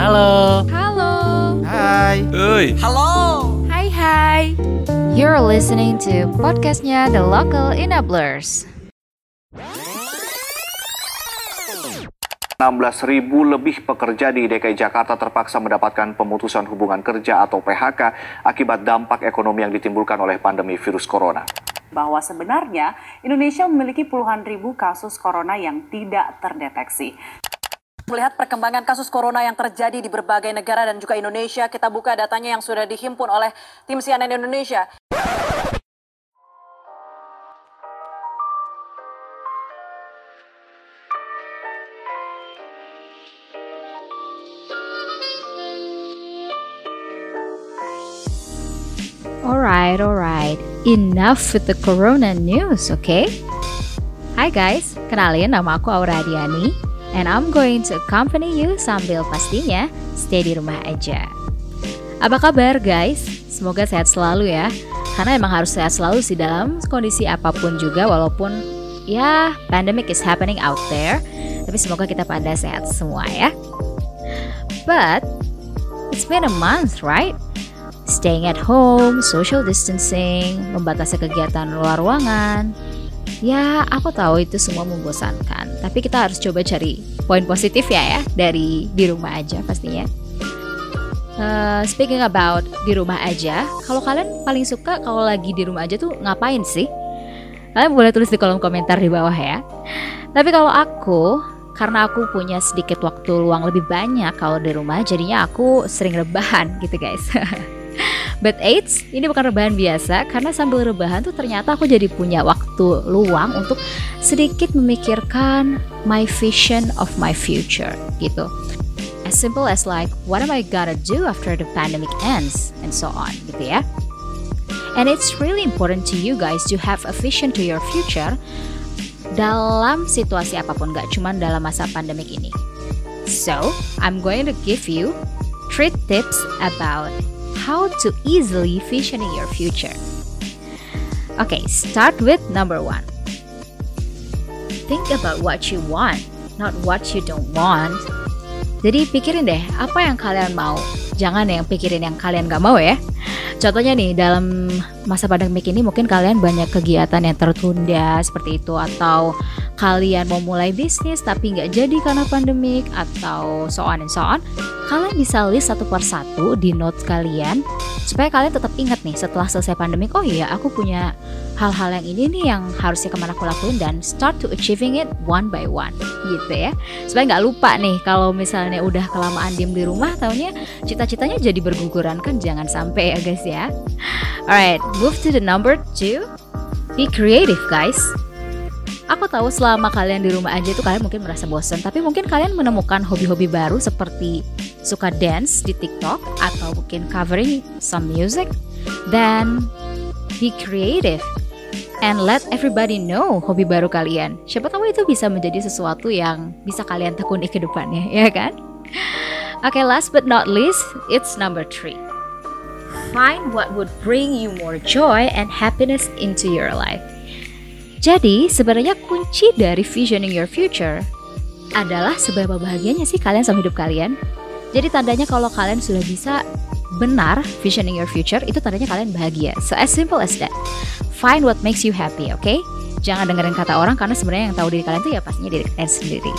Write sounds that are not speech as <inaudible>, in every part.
Halo. Halo. Hai. Oi. Hai hai. You're listening to podcastnya The Local Enablers. 16.000 lebih pekerja di DKI Jakarta terpaksa mendapatkan pemutusan hubungan kerja atau PHK akibat dampak ekonomi yang ditimbulkan oleh pandemi virus corona. bahwa sebenarnya Indonesia memiliki puluhan ribu kasus corona yang tidak terdeteksi. Melihat perkembangan kasus corona yang terjadi di berbagai negara dan juga Indonesia, kita buka datanya yang sudah dihimpun oleh tim CNN Indonesia. Alright, alright. Enough with the corona news, okay? Hi guys, kenalin nama aku Aura Diani and I'm going to accompany you sambil pastinya stay di rumah aja. Apa kabar guys? Semoga sehat selalu ya. Karena emang harus sehat selalu sih dalam kondisi apa pun juga walaupun ya pandemic is happening out there. Tapi semoga kita pada sehat semua ya. But it's been a month, right? Staying at home, social distancing, membatasi kegiatan luar ruangan. Ya, aku tahu itu semua membosankan. Tapi kita harus coba cari poin positif ya ya dari di rumah aja pastinya. Uh, speaking about di rumah aja, kalau kalian paling suka kalau lagi di rumah aja tuh ngapain sih? Kalian boleh tulis di kolom komentar di bawah ya. Tapi kalau aku, karena aku punya sedikit waktu luang lebih banyak kalau di rumah, jadinya aku sering rebahan gitu guys. <laughs> But AIDS ini bukan rebahan biasa karena sambil rebahan tuh ternyata aku jadi punya waktu luang untuk sedikit memikirkan my vision of my future gitu. As simple as like what am I gonna do after the pandemic ends and so on gitu ya. And it's really important to you guys to have a vision to your future dalam situasi apa pun gak cuma dalam masa pandemic ini. So, I'm going to give you three tips about how to easily visioning your future. Okay, start with number one. Think about what you want, not what you don't want. Jadi pikirin deh, apa yang kalian mau. Jangan yang pikirin yang kalian gak mau ya. Contohnya nih, dalam masa pandemi ini mungkin kalian banyak kegiatan yang tertunda seperti itu. Atau kalian mau mulai bisnis tapi nggak jadi karena pandemik. Atau so on and so on. Kalian bisa list satu per satu di notes kalian. Supaya kalian tetap ingat nih setelah selesai pandemik. Oh iya, aku punya hal-hal yang ini nih yang harusnya ke mana aku lakuin. Dan start to achieving it one by one. Gitu ya. Supaya nggak lupa nih kalau misalnya udah kelamaan diem di rumah. Taunya cita-citanya jadi berguguran kan jangan sampai ya guys ya. Alright, move to the number two. Be creative guys. Aku tahu selama kalian di rumah aja itu kalian mungkin merasa bosan, tapi mungkin kalian menemukan hobi-hobi baru seperti suka dance di TikTok atau mungkin covering some music. Then be creative and let everybody know hobi baru kalian. Siapa tahu itu bisa menjadi sesuatu yang bisa kalian tekuni ke depannya, <laughs> ya kan? Okay, last but not least, it's number three. Find what would bring you more joy and happiness into your life. Jadi, sebenarnya kunci dari visioning your future adalah seberapa bahagianya sih kalian sama hidup kalian. Jadi tandanya kalau kalian sudah bisa benar visioning your future, itu tandanya kalian bahagia. So as simple as that. Find what makes you happy, oke? Okay? Jangan dengerin kata orang karena sebenarnya yang tahu diri kalian tuh ya pastinya diri kalian sendiri.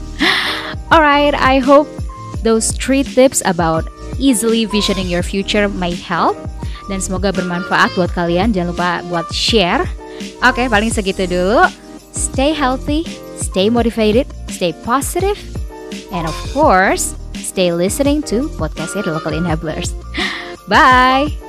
<laughs> Alright, I hope those three tips about easily visioning your future may help dan semoga bermanfaat buat kalian. Jangan lupa buat share. Oke, paling segitu dulu. Stay healthy, stay motivated, stay positive, and of course, stay listening to podcastnya The Local Enablers. <laughs> Bye!